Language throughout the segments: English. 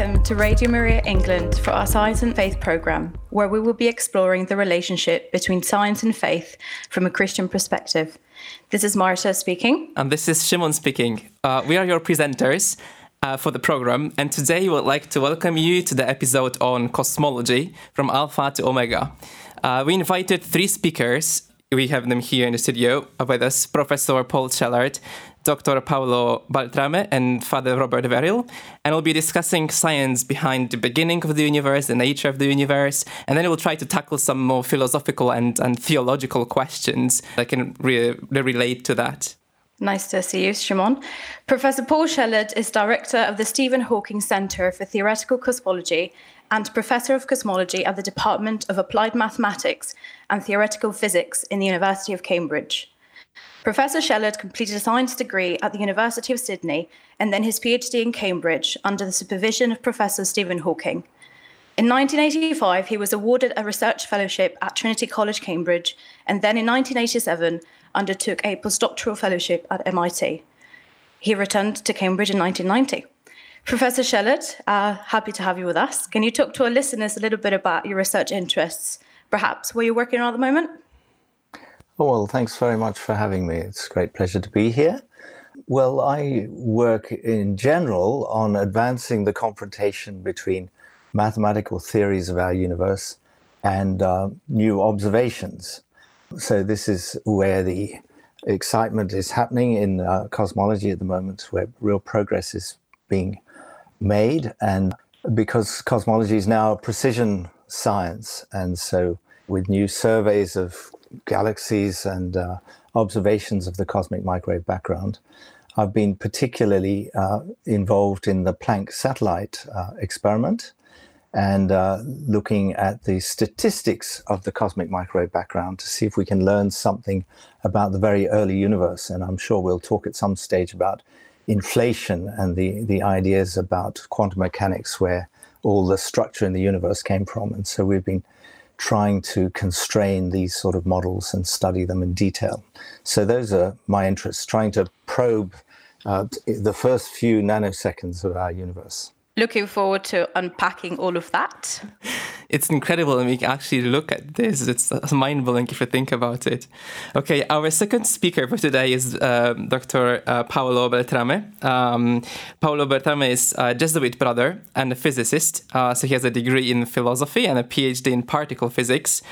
Welcome to Radio Maria England for our Science and Faith programme, where we will be exploring the relationship between science and faith from a Christian perspective. This is Marta speaking. And this is Shimon speaking. Uh, we are your presenters uh, for the program, and today we would like to welcome you to the episode on cosmology from Alpha to Omega. Uh, we invited three speakers. We have them here in the studio with us Professor Paul Shellard, Dr. Paolo Beltrame and Father Robert Verrill, and we'll be discussing science behind the beginning of the universe, the nature of the universe, and then we'll try to tackle some more philosophical and, and theological questions that can re- relate to that. Nice to see you, Shimon. Professor Paul Shellard is director of the Stephen Hawking Center for Theoretical Cosmology and professor of cosmology at the Department of Applied Mathematics and Theoretical Physics in the University of Cambridge. Professor Shellard completed a science degree at the University of Sydney and then his PhD in Cambridge under the supervision of Professor Stephen Hawking. In 1985, he was awarded a research fellowship at Trinity College, Cambridge, and then in 1987 undertook a postdoctoral fellowship at MIT. He returned to Cambridge in 1990. Professor Shellard, uh, happy to have you with us. Can you talk to our listeners a little bit about your research interests, perhaps where you're working on at the moment? Well, thanks very much for having me. It's a great pleasure to be here. Well, I work in general on advancing the confrontation between mathematical theories of our universe and uh, new observations. So, this is where the excitement is happening in uh, cosmology at the moment, where real progress is being made. And because cosmology is now precision science, and so with new surveys of galaxies and uh, observations of the cosmic microwave background. I've been particularly uh, involved in the Planck satellite uh, experiment and uh, looking at the statistics of the cosmic microwave background to see if we can learn something about the very early universe. And I'm sure we'll talk at some stage about inflation and the, the ideas about quantum mechanics, where all the structure in the universe came from. And so we've been trying to constrain these sort of models and study them in detail. So those are my interests, trying to probe uh, the first few nanoseconds of our universe looking forward to unpacking all of that. It's incredible, and we can actually look at this. It's mind blowing if you think about it. Okay, our second speaker for today is uh, Dr. Uh, Paolo Beltrame. Um, Paolo Beltrame is a Jesuit brother and a physicist. Uh, so he has a degree in philosophy and a PhD in particle physics.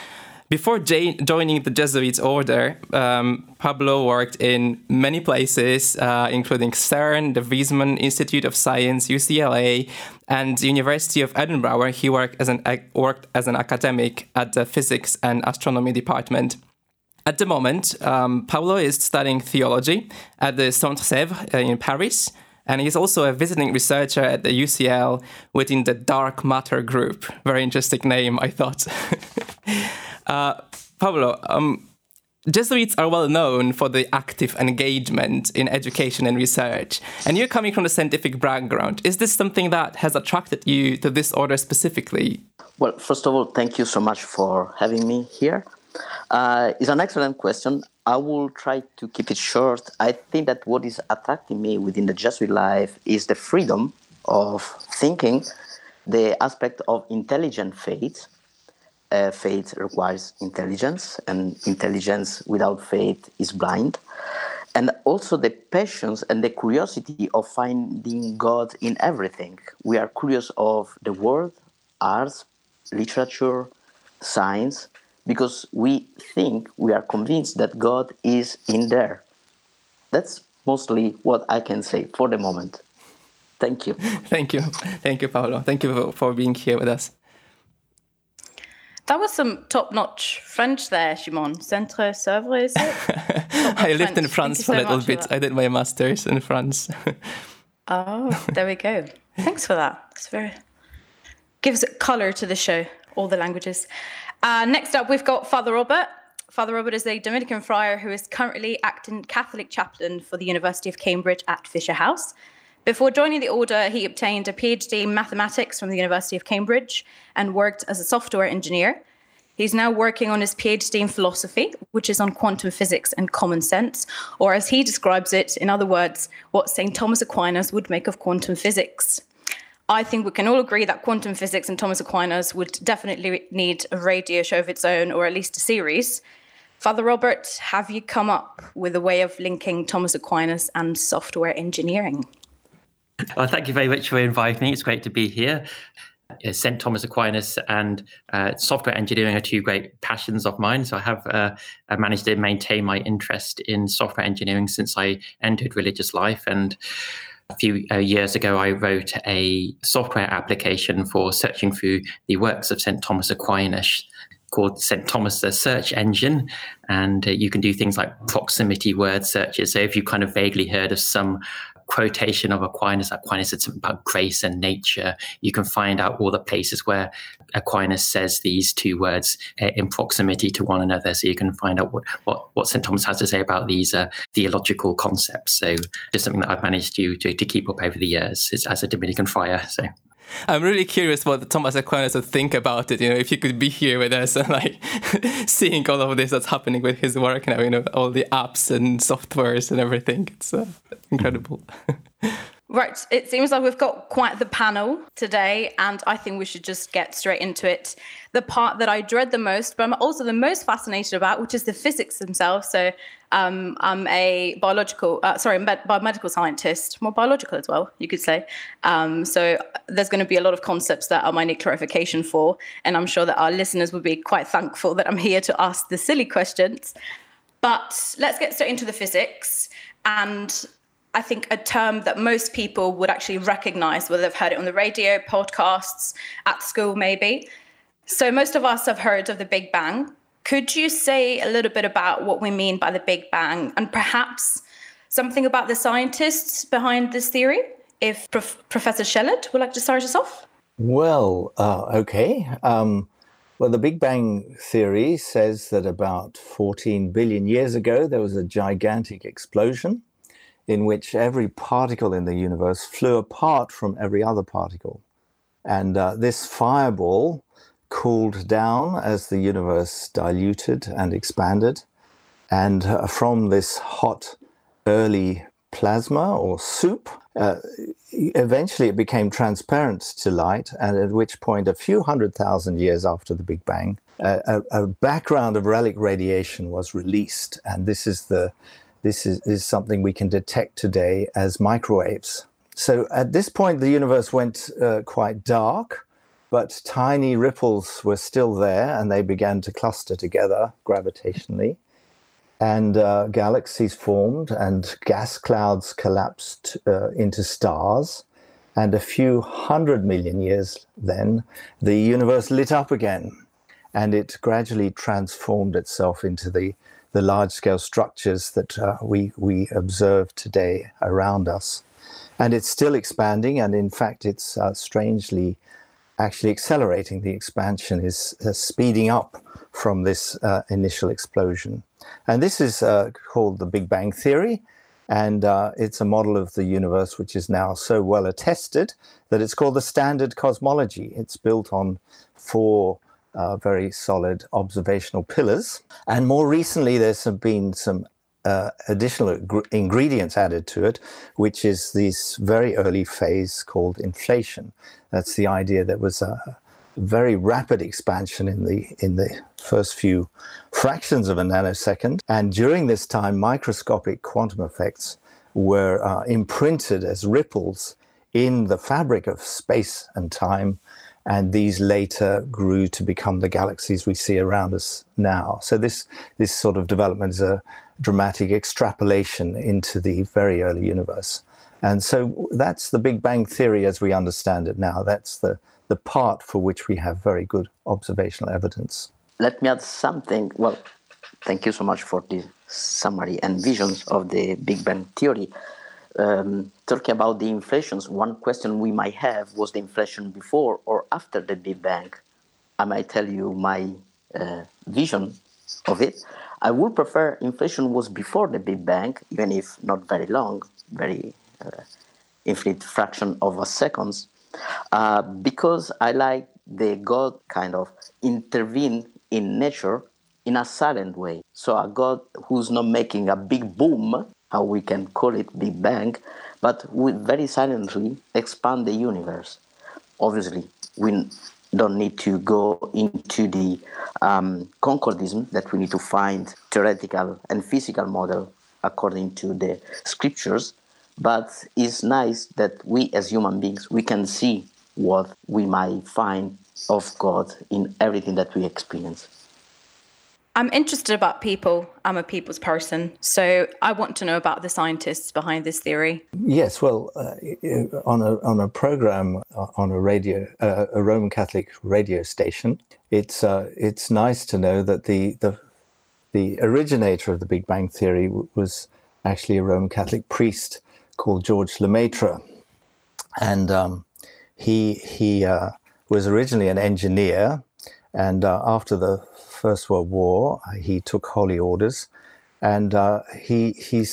Before joining the Jesuits order, um, Pablo worked in many places, uh, including CERN, the Weizmann Institute of Science, UCLA, and the University of Edinburgh, where he worked as an, worked as an academic at the physics and astronomy department. At the moment, um, Pablo is studying theology at the Centre Sèvres uh, in Paris, and he's also a visiting researcher at the UCL within the Dark Matter Group. Very interesting name, I thought. Uh, Pablo, um, Jesuits are well known for the active engagement in education and research, and you're coming from a scientific background. Is this something that has attracted you to this order specifically? Well, first of all, thank you so much for having me here. Uh, it's an excellent question. I will try to keep it short. I think that what is attracting me within the Jesuit life is the freedom of thinking, the aspect of intelligent faith, uh, faith requires intelligence, and intelligence without faith is blind. And also the passions and the curiosity of finding God in everything. We are curious of the world, arts, literature, science, because we think, we are convinced that God is in there. That's mostly what I can say for the moment. Thank you. Thank you. Thank you, Paolo. Thank you for being here with us. That was some top-notch French there, Shimon. Centre Sèvres, is it? I lived French. in France for a little bit. I did my master's in France. oh, there we go. Thanks for that. It's very gives colour to the show. All the languages. Uh, next up, we've got Father Robert. Father Robert is a Dominican friar who is currently acting Catholic chaplain for the University of Cambridge at Fisher House. Before joining the order, he obtained a PhD in mathematics from the University of Cambridge and worked as a software engineer. He's now working on his PhD in philosophy, which is on quantum physics and common sense, or as he describes it, in other words, what St. Thomas Aquinas would make of quantum physics. I think we can all agree that quantum physics and Thomas Aquinas would definitely need a radio show of its own, or at least a series. Father Robert, have you come up with a way of linking Thomas Aquinas and software engineering? Well, thank you very much for inviting me. It's great to be here. Uh, St. Thomas Aquinas and uh, software engineering are two great passions of mine. So I have uh, managed to maintain my interest in software engineering since I entered religious life. And a few uh, years ago, I wrote a software application for searching through the works of St. Thomas Aquinas called St. Thomas the Search Engine. And uh, you can do things like proximity word searches. So if you kind of vaguely heard of some quotation of Aquinas, Aquinas said something about grace and nature, you can find out all the places where Aquinas says these two words uh, in proximity to one another. So you can find out what, what, what St. Thomas has to say about these uh, theological concepts. So just something that I've managed to, to, to keep up over the years as a Dominican friar. So. I'm really curious what Thomas Aquinas would think about it. You know, if he could be here with us and like seeing all of this that's happening with his work now. You know, all the apps and softwares and everything. It's uh, incredible. Right. It seems like we've got quite the panel today, and I think we should just get straight into it. The part that I dread the most, but I'm also the most fascinated about, which is the physics themselves. So um, I'm a biological, uh, sorry, biomedical scientist, more biological as well, you could say. Um, so there's going to be a lot of concepts that I might need clarification for, and I'm sure that our listeners would be quite thankful that I'm here to ask the silly questions. But let's get straight into the physics. And I think, a term that most people would actually recognize, whether they've heard it on the radio, podcasts, at school, maybe. So, most of us have heard of the Big Bang. Could you say a little bit about what we mean by the Big Bang and perhaps something about the scientists behind this theory? If Prof- Professor Shellard would like to start us off? Well, uh, okay. Um, well, the Big Bang theory says that about 14 billion years ago, there was a gigantic explosion in which every particle in the universe flew apart from every other particle. And uh, this fireball cooled down as the universe diluted and expanded. And uh, from this hot early plasma or soup, uh, eventually it became transparent to light, and at which point, a few hundred thousand years after the Big Bang, a, a background of relic radiation was released. And this is the this is, is something we can detect today as microwaves. So at this point, the universe went uh, quite dark, but tiny ripples were still there and they began to cluster together gravitationally. And uh, galaxies formed and gas clouds collapsed uh, into stars. And a few hundred million years then, the universe lit up again and it gradually transformed itself into the the large scale structures that uh, we, we observe today around us. And it's still expanding, and in fact, it's uh, strangely actually accelerating. The expansion is uh, speeding up from this uh, initial explosion. And this is uh, called the Big Bang Theory. And uh, it's a model of the universe which is now so well attested that it's called the Standard Cosmology. It's built on four uh, very solid observational pillars. And more recently, there's been some uh, additional ingredients added to it, which is this very early phase called inflation. That's the idea that was a very rapid expansion in the in the first few fractions of a nanosecond, and during this time, microscopic quantum effects were uh, imprinted as ripples in the fabric of space and time and these later grew to become the galaxies we see around us now. So this this sort of development is a dramatic extrapolation into the very early universe. And so that's the Big Bang theory as we understand it now. That's the, the part for which we have very good observational evidence. Let me add something. Well, thank you so much for this summary and visions of the Big Bang theory um, talking about the inflations, one question we might have was the inflation before or after the Big Bang. I might tell you my uh, vision of it. I would prefer inflation was before the Big Bang, even if not very long, very uh, infinite fraction of a seconds, uh, because I like the God kind of intervene in nature in a silent way. So a God who's not making a big boom how we can call it Big Bang, but we very silently expand the universe. obviously, we don't need to go into the um, concordism that we need to find theoretical and physical model according to the scriptures but it's nice that we as human beings we can see what we might find of god in everything that we experience I'm interested about people. I'm a people's person. So I want to know about the scientists behind this theory. Yes, well, uh, on, a, on a program uh, on a radio, uh, a Roman Catholic radio station, it's, uh, it's nice to know that the, the, the originator of the Big Bang Theory was actually a Roman Catholic priest called George Lemaitre. And um, he, he uh, was originally an engineer. And uh, after the First World War, he took holy orders, and uh, he he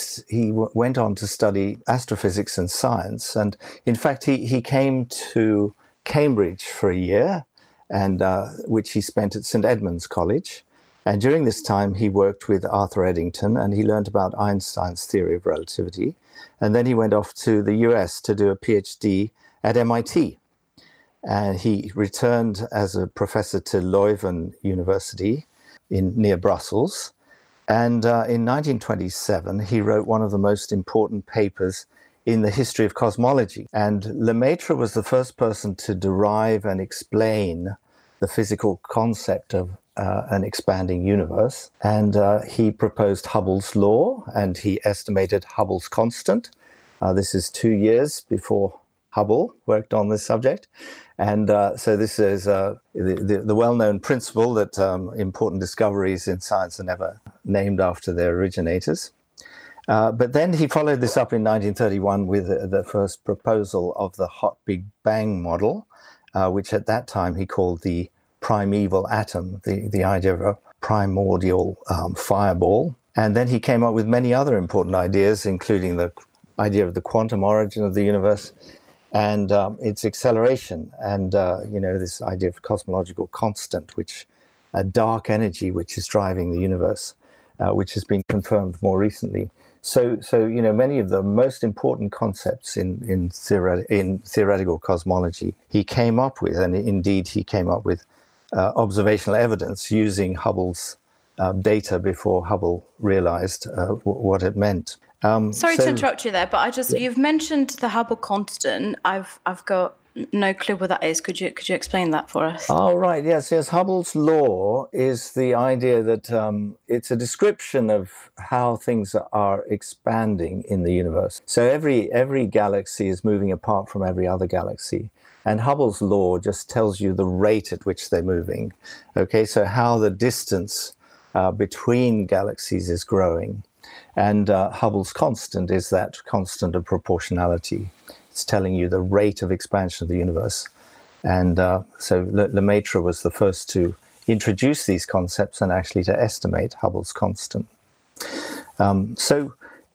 w- went on to study astrophysics and science. And in fact, he he came to Cambridge for a year, and uh, which he spent at St Edmund's College. And during this time, he worked with Arthur Eddington, and he learned about Einstein's theory of relativity. And then he went off to the US to do a PhD at MIT and he returned as a professor to Leuven University in near Brussels. And uh, in 1927, he wrote one of the most important papers in the history of cosmology. And Lemaitre was the first person to derive and explain the physical concept of uh, an expanding universe. And uh, he proposed Hubble's law and he estimated Hubble's constant. Uh, this is two years before Hubble worked on this subject. And uh, so this is uh, the, the, the, well-known principle that um, important discoveries in science are never named after their originators. Uh, but then he followed this up in 1931 with the, first proposal of the hot Big Bang model, uh, which at that time he called the primeval atom, the, the idea of a primordial um, fireball. And then he came up with many other important ideas, including the idea of the quantum origin of the universe and um, its acceleration, and uh, you know this idea of cosmological constant, which a dark energy which is driving the universe, uh, which has been confirmed more recently. So, so you know, many of the most important concepts in in, in theoretical cosmology he came up with, and indeed he came up with uh, observational evidence using Hubble's uh, data before Hubble realized uh, w- what it meant. Um, Sorry so, to interrupt you there, but I just yeah. you've mentioned the Hubble constant. I've I've got no clue what that is. Could you could you explain that for us? Oh right, yes, yes. Hubble's law is the idea that um, it's a description of how things are expanding in the universe. So every every galaxy is moving apart from every other galaxy. And Hubble's law just tells you the rate at which they're moving. Okay, so how the distance uh, between galaxies is growing. And uh, Hubble's constant is that constant of proportionality. It's telling you the rate of expansion of the universe. And uh, so Lemaitre was the first to introduce these concepts and actually to estimate Hubble's constant. Um, so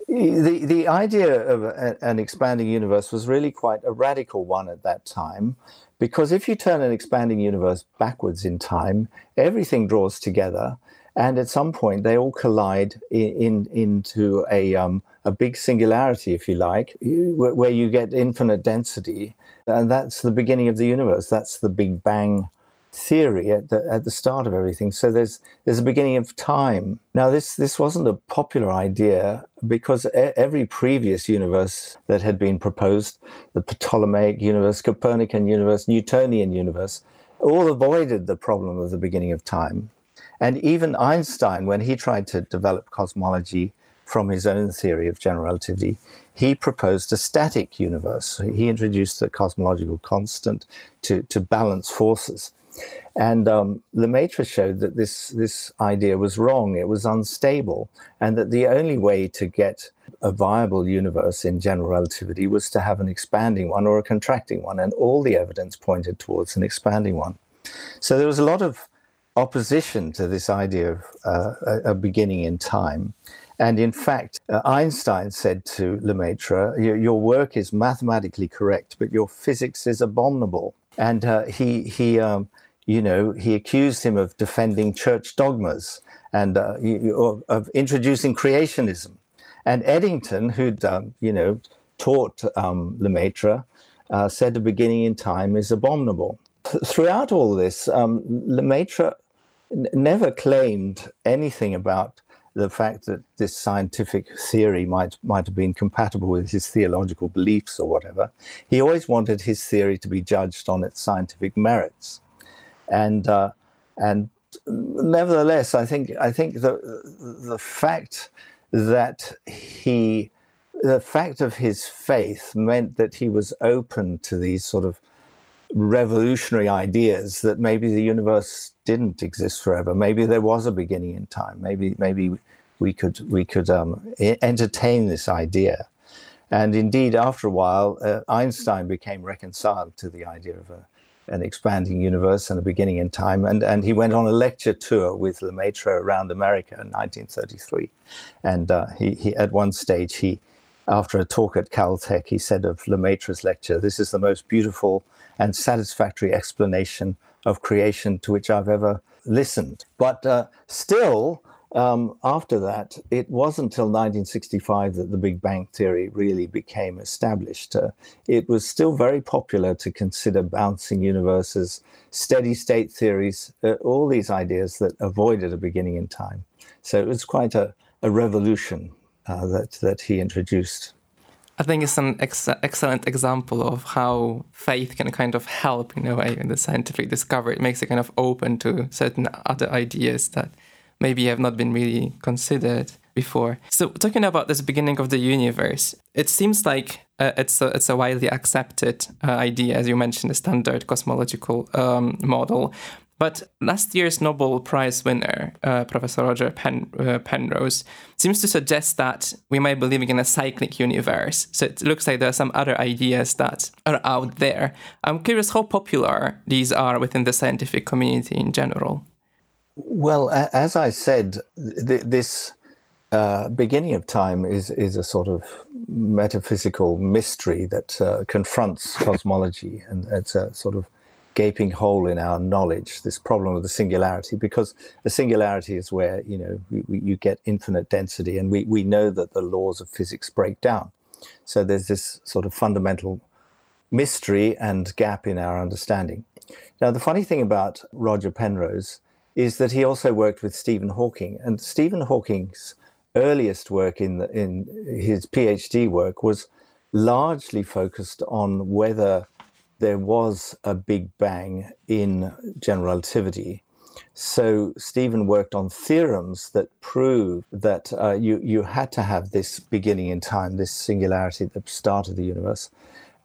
the, the idea of a, an expanding universe was really quite a radical one at that time, because if you turn an expanding universe backwards in time, everything draws together and at some point they all collide in, in into a um, a big singularity, if you like, where, you get infinite density, and that's the beginning of the universe. That's the Big Bang theory at the at the start of everything. So there's there's a beginning of time. Now this this wasn't a popular idea because every previous universe that had been proposed, the Ptolemaic universe, Copernican universe, Newtonian universe, all avoided the problem of the beginning of time. And even Einstein, when he tried to develop cosmology from his own theory of general relativity, he proposed a static universe. He introduced the cosmological constant to, to balance forces. And um, Lemaitre showed that this, this idea was wrong, it was unstable, and that the only way to get a viable universe in general relativity was to have an expanding one or a contracting one, and all the evidence pointed towards an expanding one. So there was a lot of opposition to this idea of uh, a, beginning in time. And in fact, uh, Einstein said to Lemaitre, your, your, work is mathematically correct, but your physics is abominable. And uh, he, he um, you know, he accused him of defending church dogmas and uh, of introducing creationism. And Eddington, who'd, um, you know, taught um, Lemaitre, uh, said a beginning in time is abominable. Th- throughout all this, um, Lemaitre n- never claimed anything about the fact that this scientific theory might might have been compatible with his theological beliefs or whatever. He always wanted his theory to be judged on its scientific merits, and uh, and nevertheless, I think I think the the fact that he the fact of his faith meant that he was open to these sort of revolutionary ideas that maybe the universe didn't exist forever. Maybe there was a beginning in time. Maybe maybe we could we could um, entertain this idea. And indeed, after a while, uh, Einstein became reconciled to the idea of a, an expanding universe and a beginning in time. And, and he went on a lecture tour with Lemaitre around America in 1933. And uh, he, he, at one stage, he, after a talk at Caltech, he said of Lemaitre's lecture, This is the most beautiful and satisfactory explanation of creation to which I've ever listened. But uh, still, um, after that, it wasn't until 1965 that the Big Bang Theory really became established. Uh, it was still very popular to consider bouncing universes, steady state theories, uh, all these ideas that avoided a beginning in time. So it was quite a, a revolution uh, that, that he introduced. I think it's an ex- excellent example of how faith can kind of help in a way in the scientific discovery. It makes it kind of open to certain other ideas that maybe have not been really considered before. So, talking about this beginning of the universe, it seems like uh, it's a, it's a widely accepted uh, idea, as you mentioned, the standard cosmological um, model. But last year's Nobel Prize winner, uh, Professor Roger Pen- uh, Penrose, seems to suggest that we might be living in a cyclic universe. So it looks like there are some other ideas that are out there. I'm curious how popular these are within the scientific community in general. Well, as I said, th- this uh, beginning of time is is a sort of metaphysical mystery that uh, confronts cosmology, and it's a sort of gaping hole in our knowledge. This problem of the singularity, because the singularity is where you know you get infinite density, and we we know that the laws of physics break down. So there's this sort of fundamental mystery and gap in our understanding. Now, the funny thing about Roger Penrose is that he also worked with Stephen Hawking. And Stephen Hawking's earliest work in, the, in his PhD work was largely focused on whether there was a Big Bang in general relativity. So Stephen worked on theorems that proved that uh, you, you had to have this beginning in time, this singularity the start of the universe.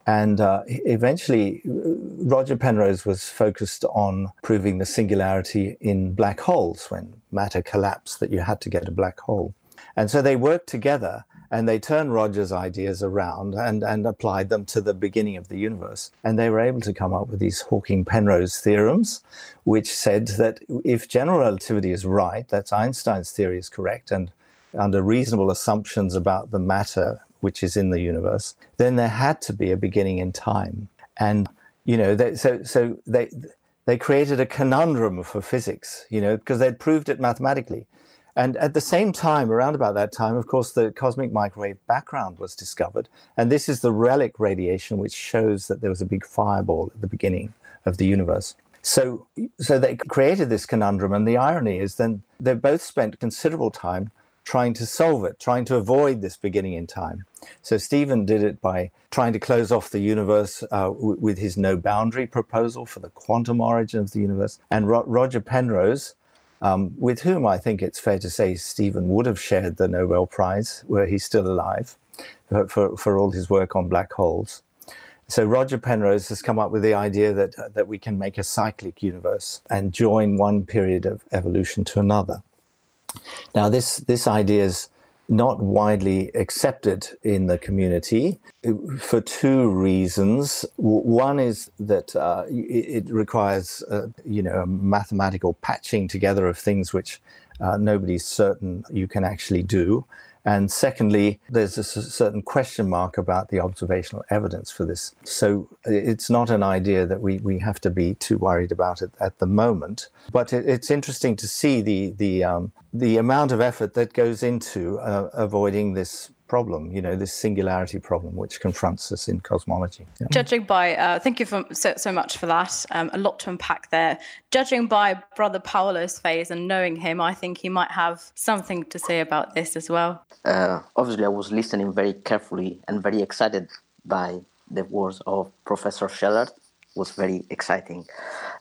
And uh, eventually, Roger Penrose was focused on proving the singularity in black holes when matter collapsed, that you had to get a black hole. And so they worked together and they turned Roger's ideas around and, and applied them to the beginning of the universe. And they were able to come up with these Hawking Penrose theorems, which said that if general relativity is right, that's Einstein's theory is correct, and under reasonable assumptions about the matter which is in the universe, then there had to be a beginning in time. And you know, they, so so they they created a conundrum for physics, you know, because they'd proved it mathematically. And at the same time, around about that time, of course, the cosmic microwave background was discovered. And this is the relic radiation, which shows that there was a big fireball at the beginning of the universe. So, so they created this conundrum. And the irony is then they both spent considerable time trying to solve it, trying to avoid this beginning in time. So Stephen did it by trying to close off the universe uh, w- with his no boundary proposal for the quantum origin of the universe. And Ro- Roger Penrose, um, with whom I think it's fair to say Stephen would have shared the Nobel Prize were he still alive for, for, for all his work on black holes. So Roger Penrose has come up with the idea that, uh, that we can make a cyclic universe and join one period of evolution to another. Now, this, this idea is not widely accepted in the community for two reasons. One is that uh, it, requires, uh, you know, a mathematical patching together of things which uh, nobody's certain you can actually do. And secondly, there's a certain question mark about the observational evidence for this. So it's not an idea that we, we have to be too worried about it at the moment. But it, it's interesting to see the, the, um, the amount of effort that goes into uh, avoiding this problem, you know, this singularity problem which confronts us in cosmology. Yeah. Judging by, uh, thank you for, so, so much for that. Um, a lot to unpack there. Judging by Brother Paolo's face and knowing him, I think he might have something to say about this as well. Uh, obviously, I was listening very carefully and very excited by the words of Professor Shellard. Was very exciting.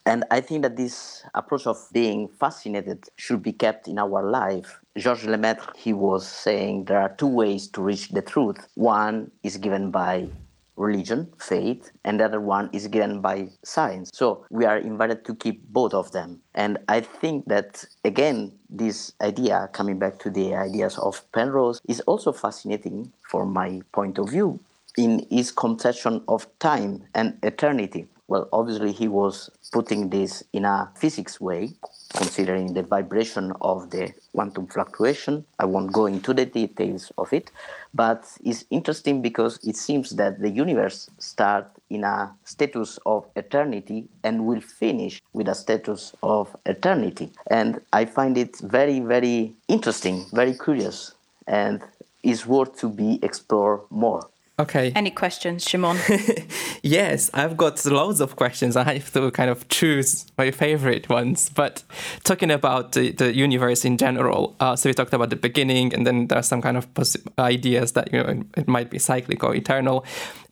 And I think that this approach of being fascinated should be kept in our life. Georges Lemaitre, he was saying there are two ways to reach the truth. One is given by religion, faith, and the other one is given by science. So we are invited to keep both of them. And I think that, again, this idea, coming back to the ideas of Penrose, is also fascinating from my point of view in his conception of time and eternity. Well, obviously, he was putting this in a physics way, considering the vibration of the quantum fluctuation. I won't go into the details of it, but it's interesting because it seems that the universe starts in a status of eternity and will finish with a status of eternity. And I find it very, very interesting, very curious, and is worth to be explored more. Okay. Any questions, Shimon? yes, I've got loads of questions. I have to kind of choose my favorite ones. But talking about the, the universe in general, uh, so we talked about the beginning, and then there are some kind of ideas that you know it might be cyclic or eternal.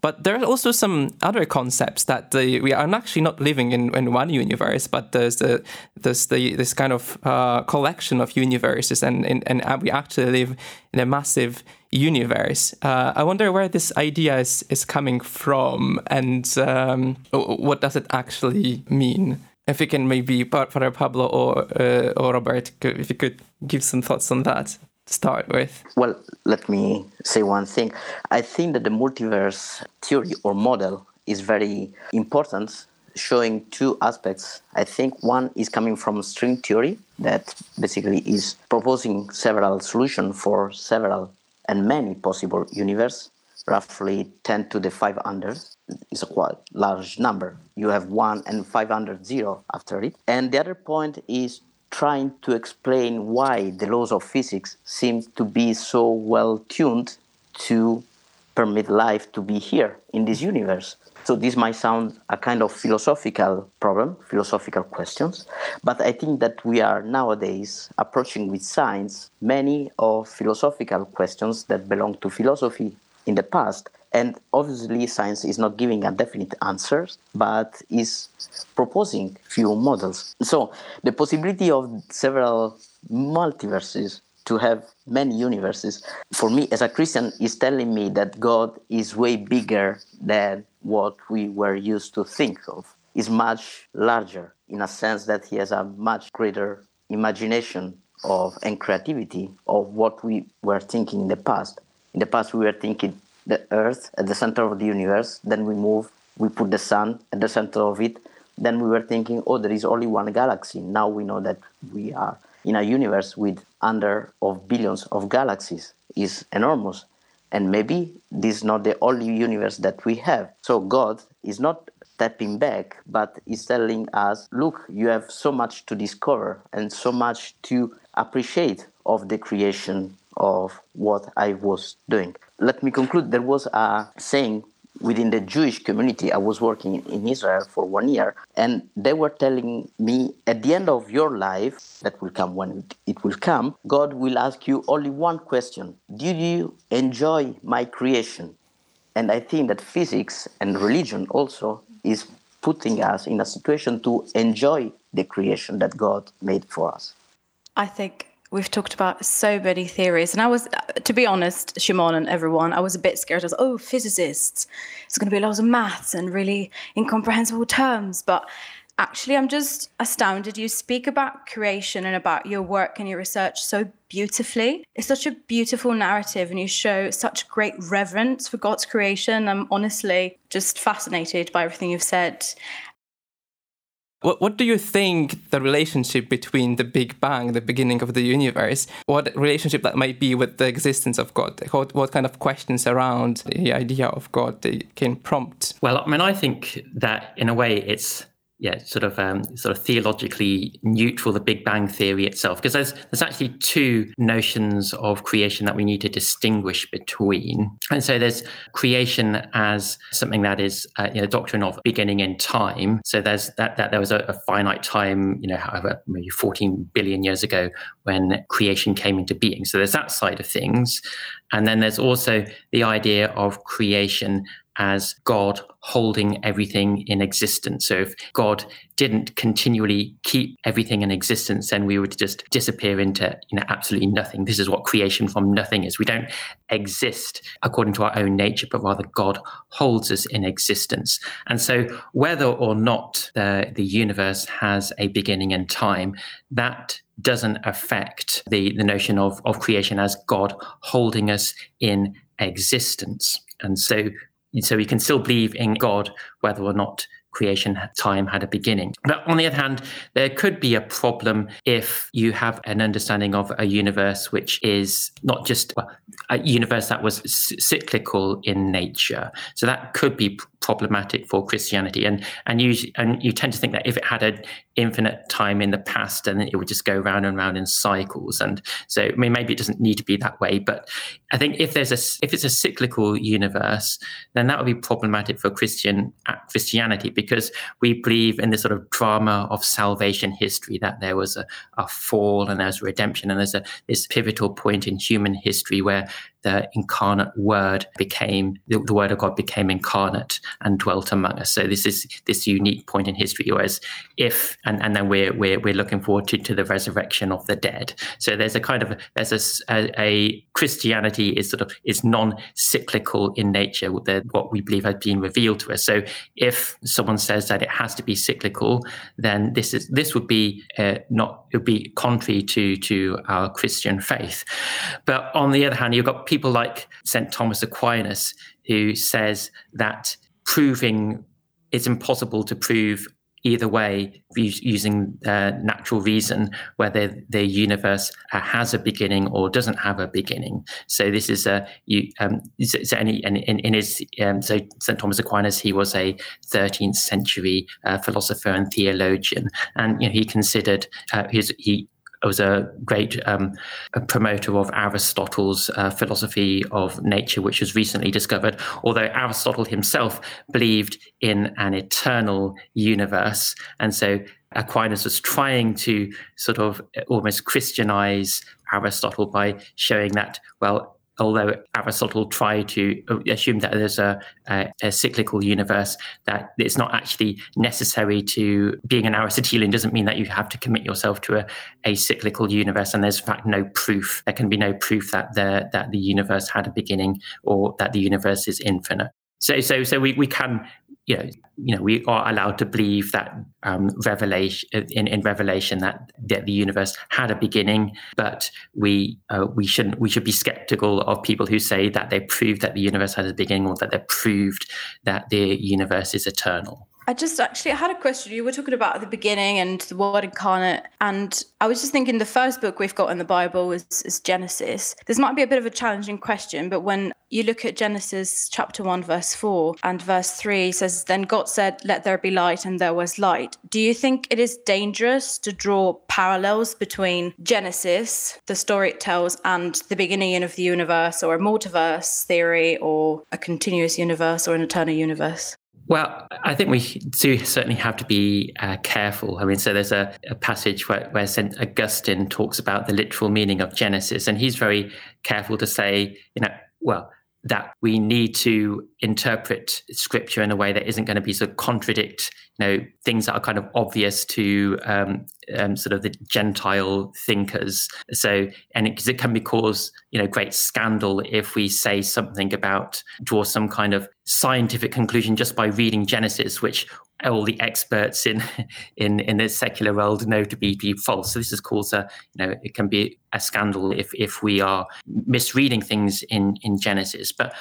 But there are also some other concepts that the, we are actually not living in, in one universe, but there's, the, there's the, this kind of uh, collection of universes, and, and, and we actually live in a massive universe. Uh, I wonder where this idea is, is coming from and um, what does it actually mean? If you can maybe, Father Pablo or, uh, or Robert, if you could give some thoughts on that start with. Well, let me say one thing. I think that the multiverse theory or model is very important showing two aspects. I think one is coming from string theory that basically is proposing several solutions for several and many possible universe, roughly 10 to the 500 is a quite large number. You have 1 and 500 zero after it. And the other point is trying to explain why the laws of physics seem to be so well tuned to permit life to be here in this universe. So this might sound a kind of philosophical problem, philosophical questions, but I think that we are nowadays approaching with science many of philosophical questions that belong to philosophy in the past. And obviously, science is not giving a definite answer, but is proposing few models. So the possibility of several multiverses to have many universes for me as a christian is telling me that god is way bigger than what we were used to think of is much larger in a sense that he has a much greater imagination of and creativity of what we were thinking in the past in the past we were thinking the earth at the center of the universe then we move we put the sun at the center of it. Then we were thinking oh there is only one galaxy. Now we know that we are in a universe with under of billions of galaxies. Is enormous. And maybe this is not the only universe that we have. So god is not stepping back but is telling us look you have so much to discover and so much to appreciate of the creation of what i was doing let me conclude there was a saying within the Jewish community. I was working in Israel for one year, and they were telling me at the end of your life, that will come when it will come, God will ask you only one question Did you enjoy my creation? And I think that physics and religion also is putting us in a situation to enjoy the creation that God made for us. I think we've talked about so many theories. And i was to be honest shimon and everyone i was a bit scared. I was oh physicists. It's going to be lots of maths and really incomprehensible terms. But actually i'm just astounded you speak about creation and about your work and your research so beautifully. It's such a beautiful narrative and you show such great reverence for god's creation. I'm honestly just fascinated by everything you've said what, what do you think the relationship between the Big Bang, the beginning of the universe, what relationship that might be with the existence of God? What, what kind of questions around the idea of God they can prompt? Well, I mean, I think that in a way it's yeah, sort of um, sort of theologically neutral the Big Bang theory itself, because there's there's actually two notions of creation that we need to distinguish between, and so there's creation as something that is uh, you know doctrine of beginning in time. So there's that that there was a, a finite time, you know, however maybe 14 billion years ago when creation came into being. So there's that side of things, and then there's also the idea of creation as God holding everything in existence. So if God didn't continually keep everything in existence, then we would just disappear into you know absolutely nothing. This is what creation from nothing is. We don't exist according to our own nature, but rather God holds us in existence. And so whether or not the, the universe has a beginning and time, that doesn't affect the, the notion of, of creation as God holding us in existence. And so so we can still believe in God whether or not creation time had a beginning. But on the other hand, there could be a problem if you have an understanding of a universe which is not just a universe that was cyclical in nature. So that could be problematic for Christianity. And and you and you tend to think that if it had an infinite time in the past, then it would just go round and round in cycles. And so I mean maybe it doesn't need to be that way. But I think if there's a if it's a cyclical universe, then that would be problematic for Christian uh, Christianity because we believe in this sort of drama of salvation history that there was a, a fall and there's redemption and there's a this pivotal point in human history where the incarnate word became the, the, word of God became incarnate and dwelt among us. So this is this unique point in history. Whereas if and, and then we're we're we're looking forward to, to the resurrection of the dead. So there's a kind of there's a, a, Christianity is sort of is non-cyclical in nature. The, what we believe has been revealed to us. So if someone says that it has to be cyclical, then this is this would be uh, not it would be contrary to to our Christian faith. But on the other hand, you've got people like St. Thomas Aquinas, who says that proving it's impossible to prove either way using uh, natural reason whether the universe uh, has a beginning or doesn't have a beginning so this is a you um, so any in, in his um, so st thomas aquinas he was a 13th century uh, philosopher and theologian and you know he considered uh, his he was a great um, a promoter of Aristotle's uh, philosophy of nature, which was recently discovered. Although Aristotle himself believed in an eternal universe, and so Aquinas was trying to sort of almost Christianize Aristotle by showing that well although Aristotle tried to uh, assume that there's a, a, a, cyclical universe, that it's not actually necessary to being an Aristotelian doesn't mean that you have to commit yourself to a, a cyclical universe. And there's in fact no proof. There can be no proof that the that the universe had a beginning or that the universe is infinite. So so so we, we can you know, you know, we are allowed to believe that um, revelation in, in Revelation that, that the universe had a beginning, but we uh, we shouldn't we should be skeptical of people who say that they proved that the universe has a beginning or that they proved that the universe is eternal. I just actually I had a question. You were talking about at the beginning and the word incarnate, and I was just thinking the first book we've got in the Bible is, is, Genesis. This might be a bit of a challenging question, but when you look at Genesis chapter one, verse four and verse three says, Then God said, Let there be light, and there was light. Do you think it is dangerous to draw parallels between Genesis, the story it tells, and the beginning of the universe, or a multiverse theory, or a continuous universe, or an eternal universe? Well, I think we do certainly have to be uh, careful. I mean, so there's a, a passage where, where St. Augustine talks about the literal meaning of Genesis, and he's very careful to say, you know, well, that we need to interpret scripture in a way that isn't going to be sort of contradict you know things that are kind of obvious to um, um, sort of the gentile thinkers. So and because it, it, can be cause you know great scandal if we say something about draw some kind of scientific conclusion just by reading genesis which all the experts in in in the secular world know to be, be false. So this is caused a you know it can be a scandal if if we are misreading things in in genesis. But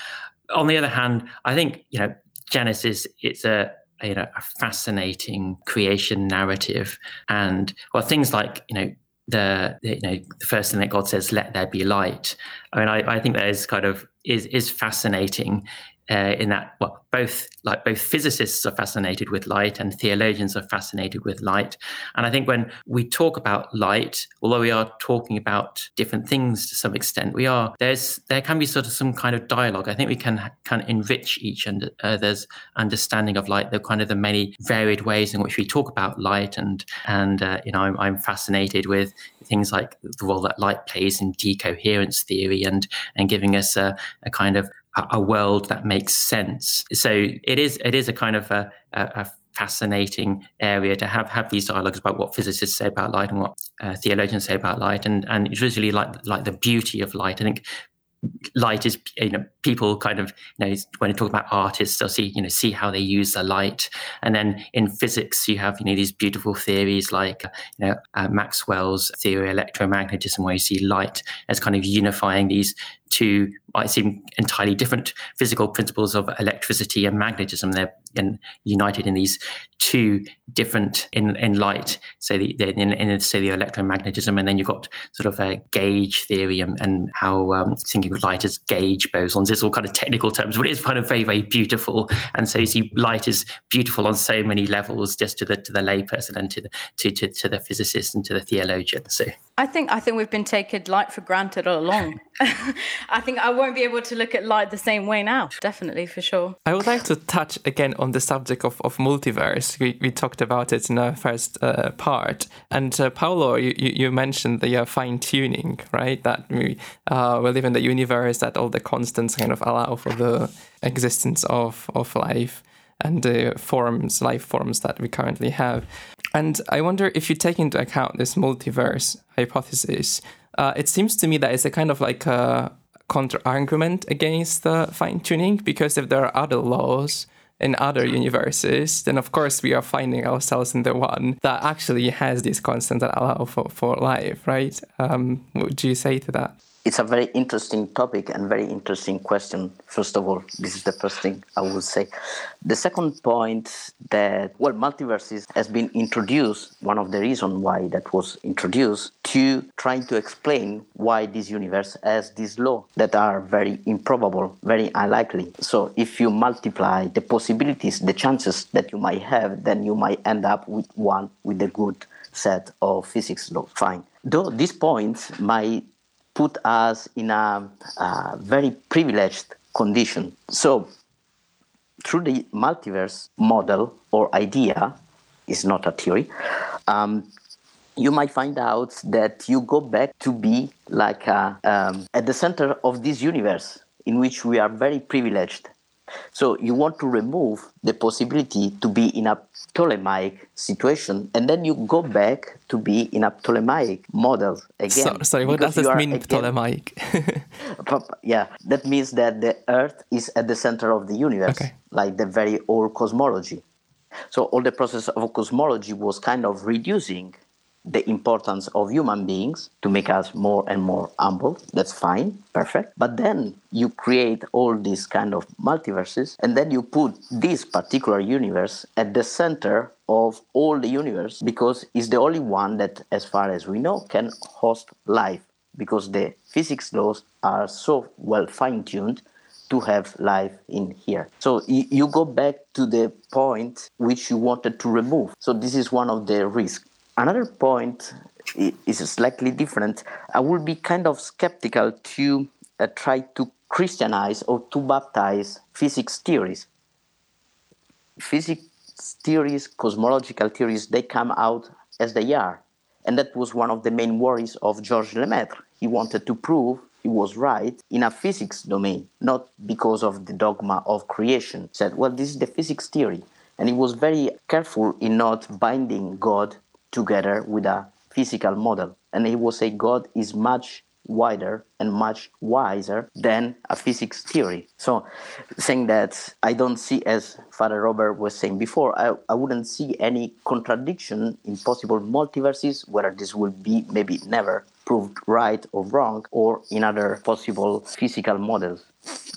on the other hand i think you know genesis it's a you know a fascinating creation narrative. And well things like you know the you know the first thing that God says let there be light. I mean I, I think that is kind of is is fascinating uh, in that well, both like both physicists are fascinated with light and theologians are fascinated with light. And I think when we talk about light, although we are talking about different things to some extent, we are there's there can be sort of some kind of dialogue. I think we can of enrich each other's understanding of light. The kind of the many varied ways in which we talk about light, and and uh, you know I'm, I'm fascinated with things like the role that light plays in decoherence theory and and giving us a, a kind of a, world that makes sense. So it is it is a kind of a, a, a fascinating area to have have these dialogues about what physicists say about light and what uh, theologians say about light, and and it's really like like the beauty of light. I think light is you know people kind of you know when you talk about artists they'll see you know see how they use the light and then in physics you have you know these beautiful theories like you know uh, maxwell's theory of electromagnetism where you see light as kind of unifying these two might seem entirely different physical principles of electricity and magnetism they're in, united in these two different in, in light. So the, the in, in the electromagnetism, and then you've got sort of a gauge theory and, and how um, thinking of light as gauge bosons. It's all kind of technical terms, but it's kind of very very beautiful. And so you see, light is beautiful on so many levels, just to the to the layperson and to the to, to, to the physicist and to the theologian. So I think I think we've been taking light for granted all along. I think I won't be able to look at light the same way now. Definitely, for sure. I would like to touch again on the subject of, of multiverse. We, we talked about it in our first uh, part. And uh, Paolo, you, you mentioned the uh, fine tuning, right? That we, uh, we live in the universe, that all the constants kind of allow for the existence of, of life and the forms, life forms that we currently have. And I wonder if you take into account this multiverse hypothesis, uh, it seems to me that it's a kind of like a counter argument against the fine tuning because if there are other laws in other universes, then of course we are finding ourselves in the one that actually has these constants that allow for, for life, right? Um, what would you say to that? It's a very interesting topic and very interesting question. First of all, this is the first thing I would say. The second point that, well, multiverses has been introduced, one of the reasons why that was introduced, to trying to explain why this universe has these laws that are very improbable, very unlikely. So if you multiply the possibilities, the chances that you might have, then you might end up with one with a good set of physics laws. Fine. Though these points might put us in a, a very privileged condition. So, through the multiverse model or idea, is not a theory, um, you might find out that you go back to be like a, um, at the center of this universe in which we are very privileged so you want to remove the possibility to be in a Ptolemaic situation, and then you go back to be in a Ptolemaic model again. So, sorry, what does this mean, again, Ptolemaic? yeah, that means that the Earth is at the center of the universe, okay. like the very old cosmology. So all the process of cosmology was kind of reducing the importance of human beings to make us more and more humble. That's fine, perfect. But then you create all these kind of multiverses, and then you put this particular universe at the center of all the universe because it's the only one that, as far as we know, can host life because the physics laws are so well fine tuned to have life in here. So you go back to the point which you wanted to remove. So this is one of the risks. Another point is slightly different. I would be kind of skeptical to uh, try to Christianize or to baptize physics theories. Physics theories, cosmological theories, they come out as they are. And that was one of the main worries of Georges Lemaitre. He wanted to prove he was right in a physics domain, not because of the dogma of creation. He said, well, this is the physics theory. And he was very careful in not binding God together with a physical model. And he will say God is much wider and much wiser than a physics theory. So, saying that I don't see, as Father Robert was saying before, I, I wouldn't see any contradiction in possible multiverses, whether this will be maybe never proved right or wrong, or in other possible physical models.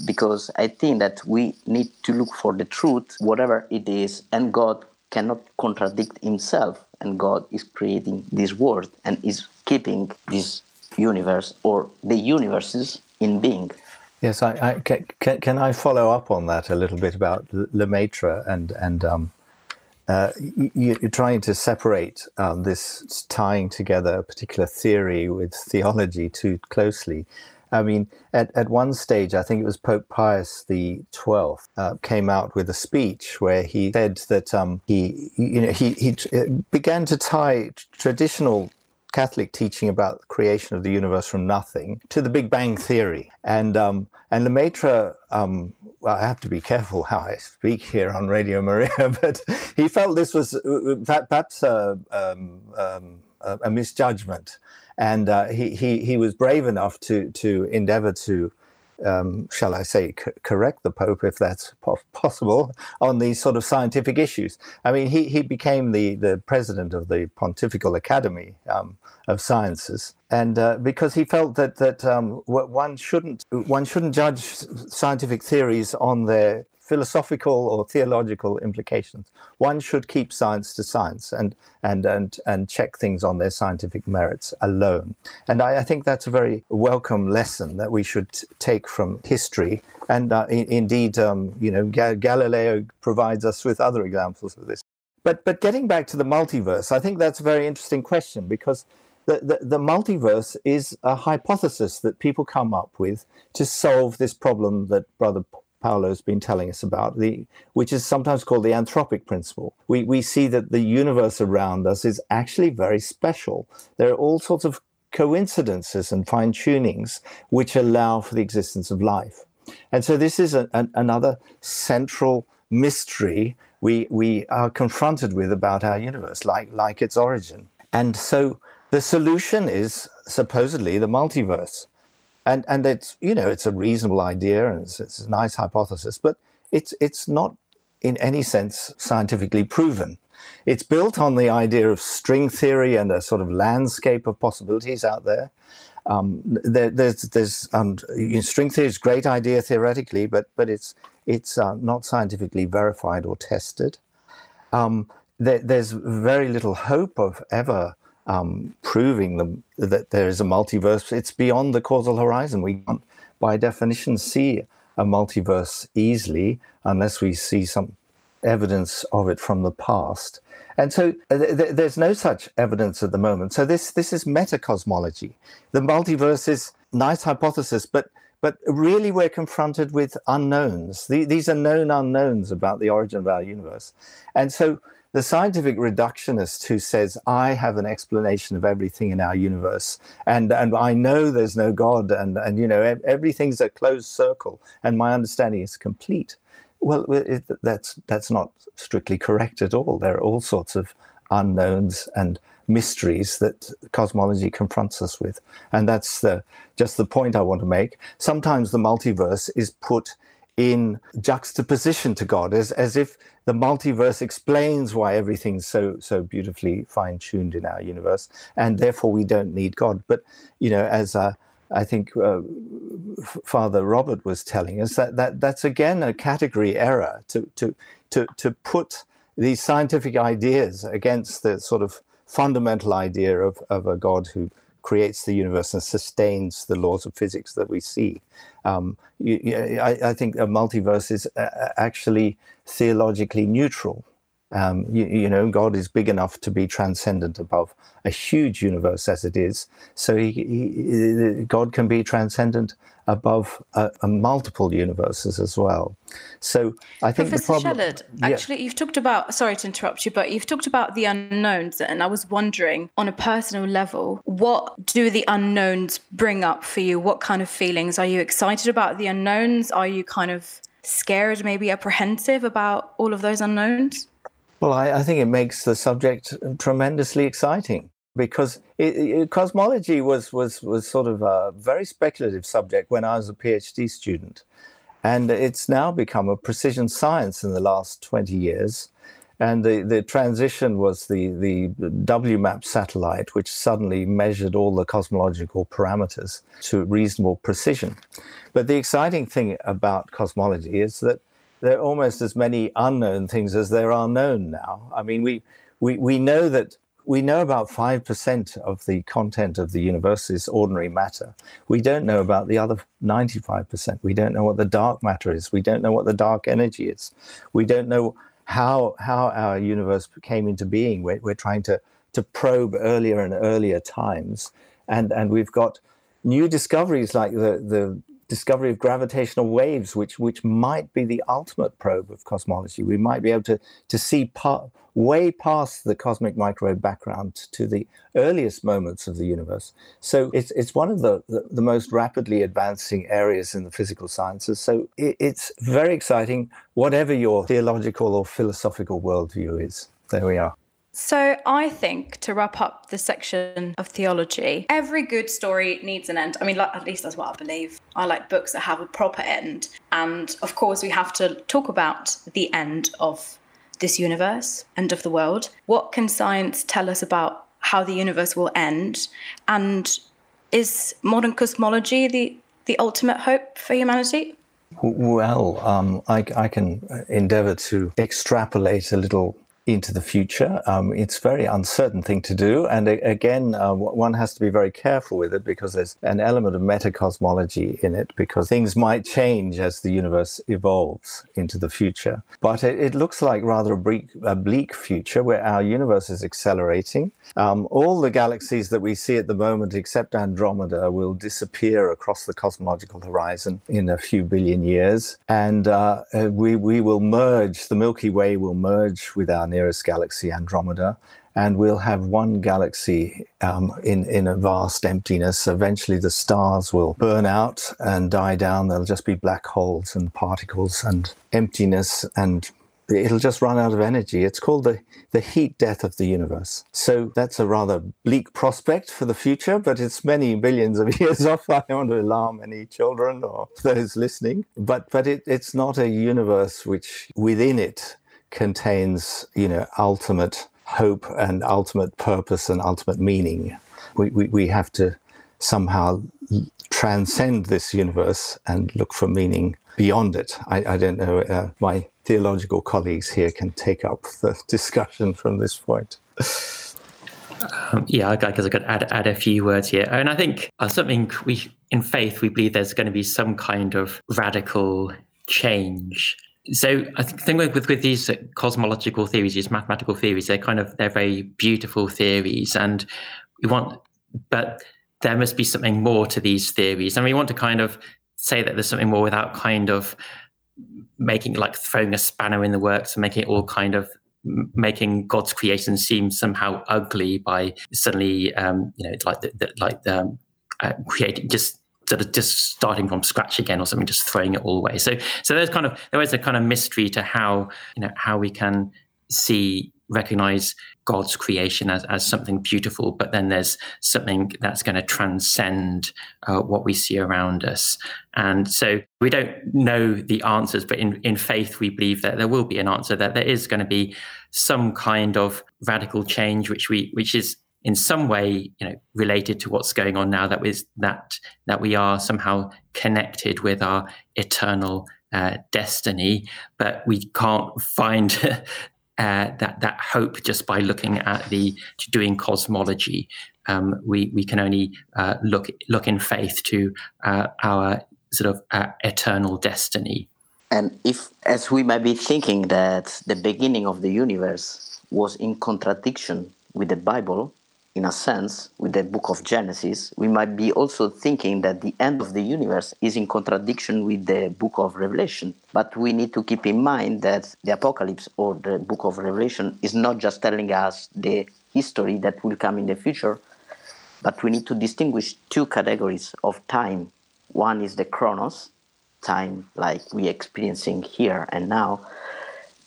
Because I think that we need to look for the truth, whatever it is, and God cannot contradict himself and God is creating this world and is keeping this universe or the universes in being. Yes, I, I can, can, I follow up on that a little bit about Lemaitre and and um, uh, you, are trying to separate um, this tying together a particular theory with theology too closely. I mean, at, at one stage, I think it was Pope Pius the Twelfth uh, came out with a speech where he said that um, he, you know, he, he uh, began to tie traditional Catholic teaching about the creation of the universe from nothing to the Big Bang theory. And um, and Lemaitre, um, well, I have to be careful how I speak here on Radio Maria, but he felt this was perhaps uh, um, um, a misjudgment, and uh, he, he he was brave enough to to endeavor to um, shall I say, c- correct the Pope if that's po- possible on these sort of scientific issues. I mean, he, he became the, the president of the Pontifical Academy um, of Sciences, and uh, because he felt that that um, one shouldn't one shouldn't judge scientific theories on their philosophical or theological implications. One should keep science to science and and and and check things on their scientific merits alone. And I, I think that's a very welcome lesson that we should take from history. And uh, in, indeed, um, you know, Ga- Galileo provides us with other examples of this. But but getting back to the multiverse, I think that's a very interesting question because. The, the, the multiverse is a hypothesis that people come up with to solve this problem that Brother Paolo's been telling us about, the, which is sometimes called the anthropic principle. We, we see that the universe around us is actually very special. There are all sorts of coincidences and fine tunings which allow for the existence of life. And so this is a, a, another central mystery we, we are confronted with about our universe, like, like its origin. And so the solution is supposedly the multiverse and and it's you know it's a reasonable idea and it's, it's a nice hypothesis, but it's it's not in any sense scientifically proven. It's built on the idea of string theory and a sort of landscape of possibilities out there. Um, there there's there's um, you know, string theory is a great idea theoretically, but but it's it's uh, not scientifically verified or tested. Um, there, there's very little hope of ever um, proving the, that there is a multiverse. It's beyond the causal horizon. We can't, by definition, see a multiverse easily unless we see some evidence of it from the past. And so uh, th- th- there's no such evidence at the moment. So this this is metacosmology. The multiverse is nice hypothesis, but but really we're confronted with unknowns. The, these are known unknowns about the origin of our universe. And so the scientific reductionist who says, I have an explanation of everything in our universe, and, and I know there's no God, and, and you know, everything's a closed circle, and my understanding is complete. Well, it, that's, that's not strictly correct at all. There are all sorts of unknowns and mysteries that cosmology confronts us with. And that's the, just the point I want to make. Sometimes the multiverse is put in juxtaposition to God, as, as if the multiverse explains why everything's so so beautifully fine tuned in our universe, and therefore we don't need God. But you know, as uh, I think uh, Father Robert was telling us, that, that that's again a category error to to to to put these scientific ideas against the sort of fundamental idea of, of a God who creates the universe and sustains the laws of physics that we see. Um, you, you, I, I, think a multiverse is uh, actually theologically neutral. Um, you, you, know, God is big enough to be transcendent above a huge universe as it is. So he, he, God can be transcendent above a, a multiple universes as well. So I think Professor the problem, Shellard, actually, you've talked about. Sorry to interrupt you, but you've talked about the unknowns, and I was wondering, on a personal level, what do the unknowns bring up for you? What kind of feelings are you excited about the unknowns? Are you kind of scared, maybe apprehensive about all of those unknowns? Well, I, I think it makes the subject tremendously exciting because it, it, cosmology was, was, was sort of a very speculative subject when I was a PhD student. And it's now become a precision science in the last 20 years. And the, the transition was the, the WMAP satellite, which suddenly measured all the cosmological parameters to reasonable precision. But the exciting thing about cosmology is that there are almost as many unknown things as there are known now. I mean, we, we, we know that we know about 5% of the content of the universe is ordinary matter. We don't know about the other 95%. We don't know what the dark matter is. We don't know what the dark energy is. We don't know how, how our universe came into being. We're, we're trying to, to probe earlier and earlier times. And, and we've got new discoveries like the, the discovery of gravitational waves, which, which might be the ultimate probe of cosmology. We might be able to, to see part, way past the cosmic microwave background to the earliest moments of the universe. So it's, it's one of the, the, the most rapidly advancing areas in the physical sciences. So it, it's very exciting, whatever your theological or philosophical worldview is. There we are. So, I think to wrap up the section of theology, every good story needs an end. I mean, at least that's what I believe. I like books that have a proper end. And of course, we have to talk about the end of this universe, end of the world. What can science tell us about how the universe will end? And is modern cosmology the, the ultimate hope for humanity? Well, um, I, I, can endeavor to extrapolate a little into the future. Um, it's very uncertain thing to do. And again, uh, one has to be very careful with it because there's an element of metacosmology in it because things might change as the universe evolves into the future. But it, it looks like rather a bleak, a bleak, future where our universe is accelerating. Um, all the galaxies that we see at the moment, except Andromeda, will disappear across the cosmological horizon in a few billion years. And uh, uh we, we will merge, the Milky Way will merge with our nearest galaxy, Andromeda, and we'll have one galaxy um, in, in a vast emptiness. Eventually, the stars will burn out and die down. There'll just be black holes and particles and emptiness, and it'll just run out of energy. It's called the, the heat death of the universe. So that's a rather bleak prospect for the future, but it's many billions of years off. I don't want to alarm any children or those listening. But, but it, it's not a universe which within it contains, you know, ultimate hope and ultimate purpose and ultimate meaning. We, we, we have to somehow transcend this universe and look for meaning beyond it. I, I don't know, uh, my theological colleagues here can take up the discussion from this point. Um, yeah, I guess I could add, add a few words here. And I think uh, something we, in faith, we believe there's going to be some kind of radical change so I think with, with these cosmological theories, these mathematical theories, they're kind of they're very beautiful theories, and we want, but there must be something more to these theories, and we want to kind of say that there's something more without kind of making like throwing a spanner in the works and making it all kind of making God's creation seem somehow ugly by suddenly, um, you know, like the, the like the, um, uh, creating just sort of just starting from scratch again or something, just throwing it all away. So, so there's kind of there is a kind of mystery to how you know how we can see recognize God's creation as, as something beautiful, but then there's something that's going to transcend uh, what we see around us. And so we don't know the answers, but in, in faith, we believe that there will be an answer, that there is going to be some kind of radical change, which we, which is in some way, you know, related to what's going on now. That is that that we are somehow connected with our eternal uh, destiny, but we can't find uh, that that hope just by looking at the doing cosmology. Um, we we can only uh, look look in faith to uh, our sort of uh, eternal destiny. And if, as we might be thinking that the beginning of the universe was in contradiction with the Bible, in a sense, with the book of Genesis, we might be also thinking that the end of the universe is in contradiction with the book of Revelation. But we need to keep in mind that the Apocalypse or the book of Revelation is not just telling us the history that will come in the future, but we need to distinguish two categories of time. One is the chronos, time like we're experiencing here and now,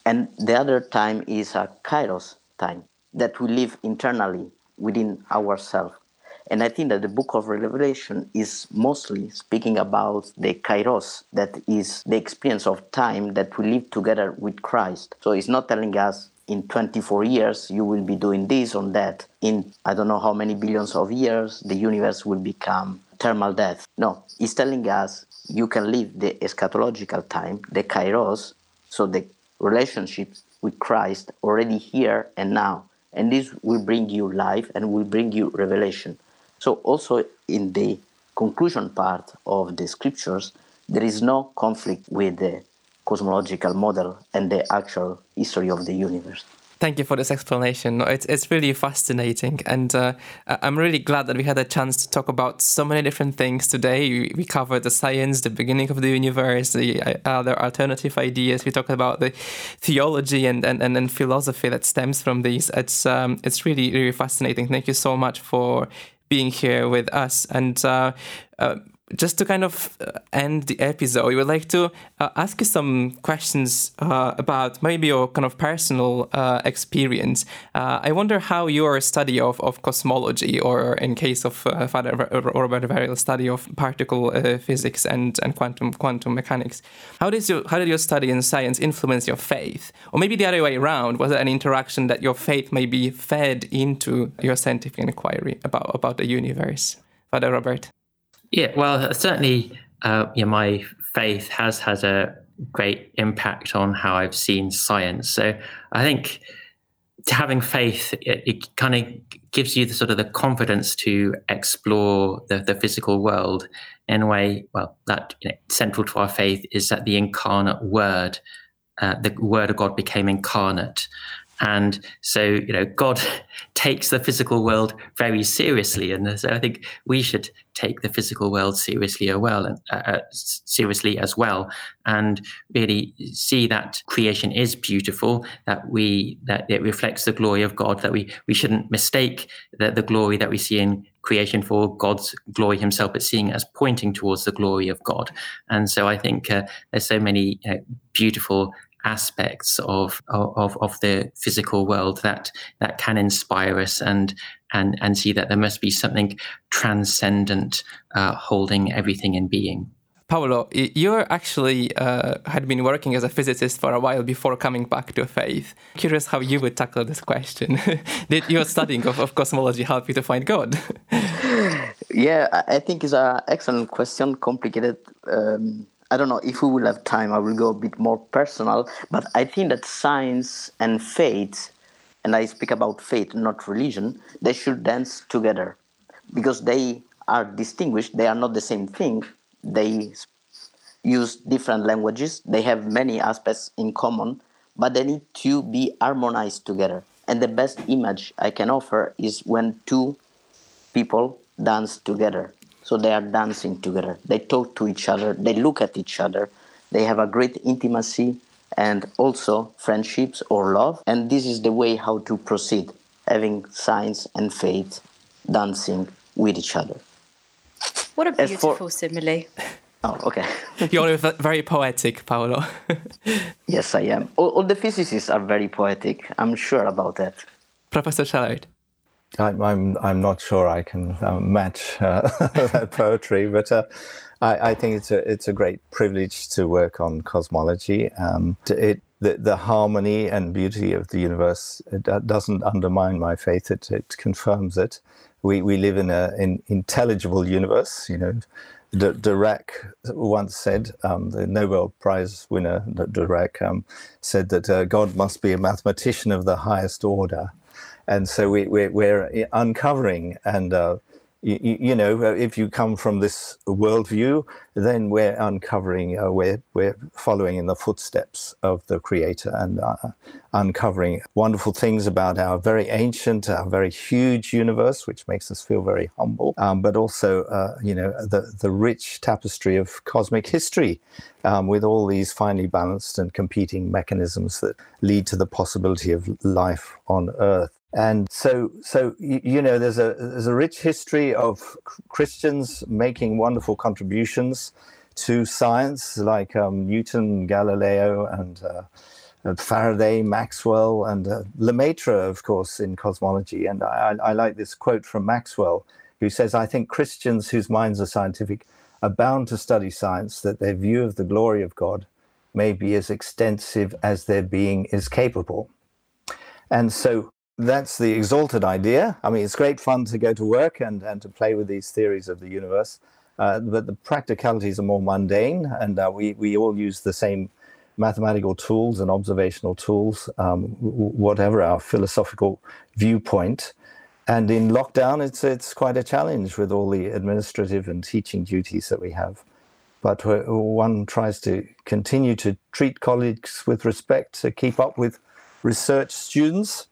and the other time is a kairos time that we live internally within ourselves. And I think that the book of Revelation is mostly speaking about the kairos, that is the experience of time that we live together with Christ. So it's not telling us in 24 years you will be doing this or that. In I don't know how many billions of years the universe will become thermal death. No, it's telling us you can live the eschatological time, the kairos, so the relationship with Christ already here and now and this will bring you life and will bring you revelation. So, also in the conclusion part of the scriptures, there is no conflict with the cosmological model and the actual history of the universe. Thank you for this explanation. It's it's really fascinating, and uh, I'm really glad that we had a chance to talk about so many different things today. We, covered the science, the beginning of the universe, the uh, other alternative ideas. We talked about the theology and, and, and, and philosophy that stems from these. It's um, it's really really fascinating. Thank you so much for being here with us, and. Uh, uh just to kind of uh, end the episode, we would like to uh, ask you some questions uh, about maybe your kind of personal uh, experience. Uh, I wonder how your study of, of cosmology, or in case of uh, Father Robert Verrill's study of particle physics and, and quantum quantum mechanics, how did your how did your study in science influence your faith, or maybe the other way around? Was it an interaction that your faith maybe fed into your scientific inquiry about about the universe, Father Robert? Yeah, well, certainly, uh, my faith has had a great impact on how I've seen science. So I think having faith it, it kind of gives you the sort of the confidence to explore the, the physical world in a way. Well, that you know, central to our faith is that the incarnate Word, uh, the Word of God, became incarnate, and so, you know, God takes the physical world very seriously, and so I think we should take the physical world seriously as well, and uh, uh, seriously as well, and really see that creation is beautiful, that we that it reflects the glory of God, that we we shouldn't mistake the, the glory that we see in creation for God's glory Himself, but seeing it as pointing towards the glory of God. And so, I think uh, there's so many uh, beautiful aspects of, of of the physical world that that can inspire us and and and see that there must be something transcendent uh, holding everything in being. Paolo, you actually uh, had been working as a physicist for a while before coming back to faith. Curious how you would tackle this question. Did your studying of, of cosmology help you to find God? yeah, I think it's an excellent question, complicated. Um, I don't know if we will have time. I will go a bit more personal, but I think that science and faith, and I speak about faith, not religion, they should dance together because they are distinguished. They are not the same thing. They use different languages. They have many aspects in common, but they need to be harmonized together. And the best image I can offer is when two people dance together so they are dancing together. They talk to each other. They look at each other. They have a great intimacy and also friendships or love. And this is the way how to proceed, having science and faith dancing with each other. What a beautiful for... simile. Oh, okay. You're very poetic, Paolo. yes, I am. All, all, the physicists are very poetic. I'm sure about that. Professor Shellard. I'm, I'm, I'm not sure I can um, match uh, that poetry, but uh, I, I, think it's a, it's a great privilege to work on cosmology. Um, it, the, the harmony and beauty of the universe doesn't undermine my faith, it, it confirms it. We, we live in a, an intelligible universe, you know. D- Dirac once said, um, the Nobel Prize winner Dirac um, said that uh, God must be a mathematician of the highest order and so we, we're, we're uncovering and uh, you, you, know, if you come from this worldview, then we're uncovering, uh, we're, we're following in the footsteps of the Creator and uh, uncovering wonderful things about our very ancient, our very huge universe, which makes us feel very humble, um, but also, uh, you know, the, the rich tapestry of cosmic history um, with all these finely balanced and competing mechanisms that lead to the possibility of life on Earth. And so, so you know, there's a there's a rich history of Christians making wonderful contributions to science, like um, Newton, Galileo, and uh, Faraday, Maxwell, and uh, Lemaitre, of course, in cosmology. And I, I like this quote from Maxwell, who says, "I think Christians whose minds are scientific are bound to study science, that their view of the glory of God may be as extensive as their being is capable." And so that's the exalted idea. I mean, it's great fun to go to work and, and to play with these theories of the universe, uh, but the practicalities are more mundane, and uh, we, we all use the same mathematical tools and observational tools, um, whatever our philosophical viewpoint. And in lockdown, it's it's quite a challenge with all the administrative and teaching duties that we have. But one tries to continue to treat colleagues with respect, to keep up with research students,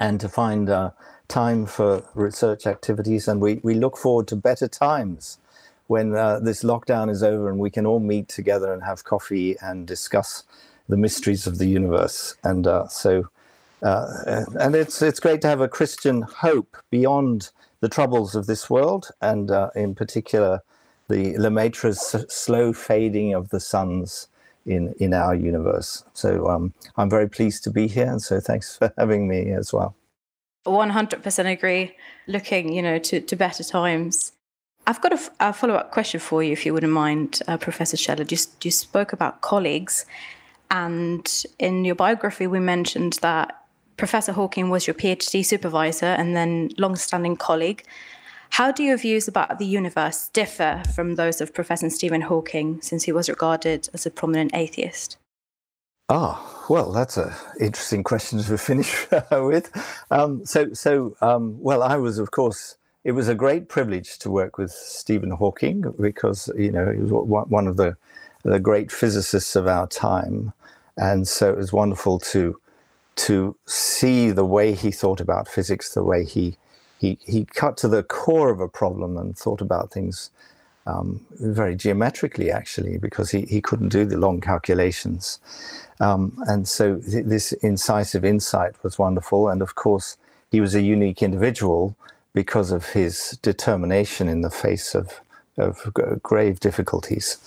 and to find uh, time for research activities. And we, we look forward to better times when uh, this lockdown is over and we can all meet together and have coffee and discuss the mysteries of the universe. And uh, so, uh, and it's it's great to have a Christian hope beyond the troubles of this world, and uh, in particular, the Lemaitre's slow fading of the suns in in our universe. So um, I'm very pleased to be here, and so thanks for having me as well. 100% agree. Looking, you know, to, to better times. I've got a, a follow up question for you, if you wouldn't mind, uh, Professor Shellard. You, you spoke about colleagues, and in your biography, we mentioned that Professor Hawking was your PhD supervisor and then long standing colleague. How do your views about the universe differ from those of Professor Stephen Hawking, since he was regarded as a prominent atheist? Ah, well, that's an interesting question to finish with. Um, so, so um, well, I was, of course, it was a great privilege to work with Stephen Hawking because you know he was one of the the great physicists of our time, and so it was wonderful to to see the way he thought about physics, the way he he he cut to the core of a problem and thought about things um, very geometrically, actually, because he, he couldn't do the long calculations. Um, and so th- this incisive insight was wonderful. And of course, he was a unique individual because of his determination in the face of, of grave difficulties.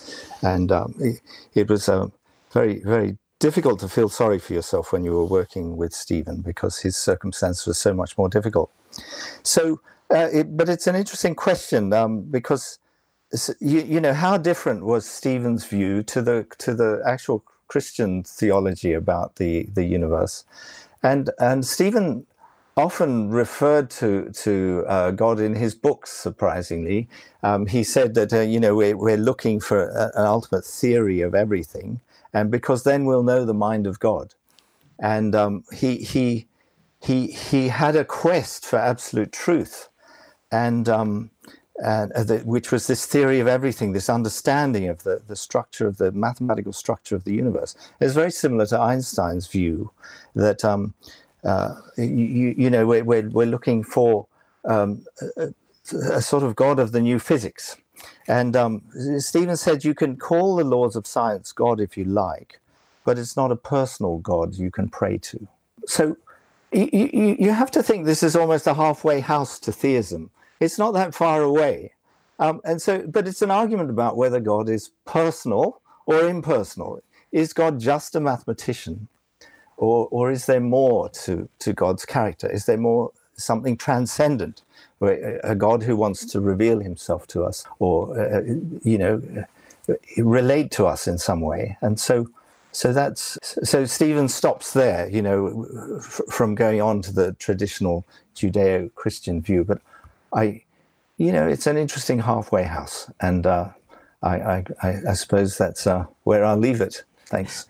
And um, it, it, was uh, very, very difficult to feel sorry for yourself when you were working with Stephen because his circumstance was so much more difficult. So, uh, it, but it's an interesting question um, because you, you know how different was Stephen's view to the to the actual Christian theology about the the universe, and and Stephen often referred to to uh, God in his books. Surprisingly, um, he said that uh, you know we're, we're looking for a, an ultimate theory of everything, and because then we'll know the mind of God. And um, he he he he had a quest for absolute truth, and. Um, uh, the, which was this theory of everything, this understanding of the, the structure of the mathematical structure of the universe. It's very similar to Einstein's view that um, uh, you, you, know, we're, we're, we're looking for um, a, a, sort of God of the new physics. And um, Stephen said you can call the laws of science God if you like, but it's not a personal God you can pray to. So you, you, you have to think this is almost a halfway house to theism. It's not that far away. Um, and so, but it's an argument about whether God is personal or impersonal. Is God just a mathematician? or or is there more to to God's character? Is there more something transcendent, a God who wants to reveal Himself to us, or uh, you know, relate to us in some way? And so. So that's so Stephen stops there, you know, from going on to the traditional Judeo-Christian view. But I, you know, it's an interesting halfway house, and uh, I, I, I, suppose that's uh, where I'll leave it. Thanks.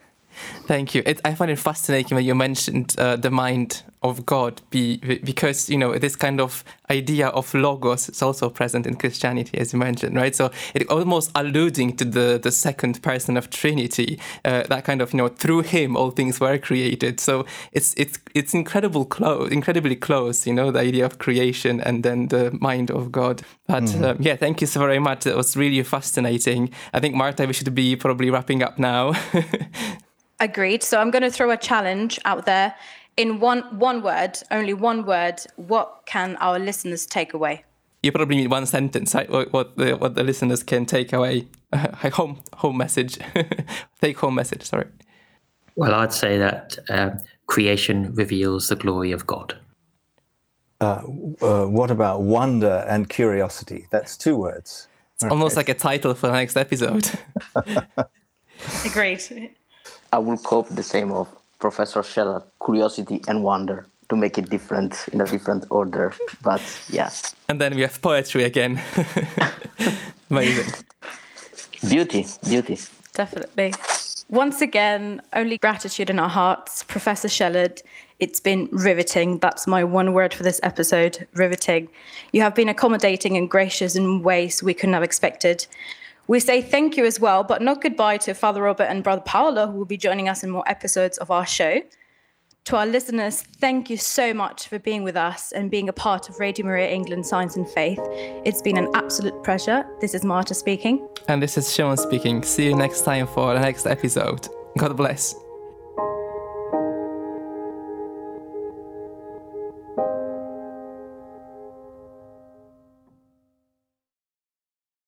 Thank you. It, I find it fascinating when you mentioned uh, the mind of God, be, because you know this kind of idea of logos is also present in Christianity, as you mentioned, right? So it almost alluding to the the second person of Trinity, uh, that kind of you know through Him all things were created. So it's it's it's incredible close, incredibly close, you know, the idea of creation and then the mind of God. But mm-hmm. um, yeah, thank you so very much. It was really fascinating. I think Marta, we should be probably wrapping up now. Agreed. So I'm going to throw a challenge out there. In one one word, only one word, what can our listeners take away? You probably need one sentence, right? What, what the what the listeners can take away. Uh, home home message, take home message. Sorry. Well, I'd say that uh, creation reveals the glory of God. Uh, uh, what about wonder and curiosity? That's two words. It's almost like a title for the next episode. Agreed. I will cope the same of Professor Shellard, curiosity and wonder to make it different in a different order. But yes. And then we have poetry again. Amazing. Beauty, beauty. Definitely. Once again, only gratitude in our hearts. Professor Shellard, it's been riveting. That's my one word for this episode riveting. You have been accommodating and gracious in ways we couldn't have expected. We say thank you as well, but not goodbye to Father Robert and Brother Paolo, who will be joining us in more episodes of our show. To our listeners, thank you so much for being with us and being a part of Radio Maria England Science and Faith. It's been an absolute pleasure. This is Marta speaking. And this is Shimon speaking. See you next time for the next episode. God bless.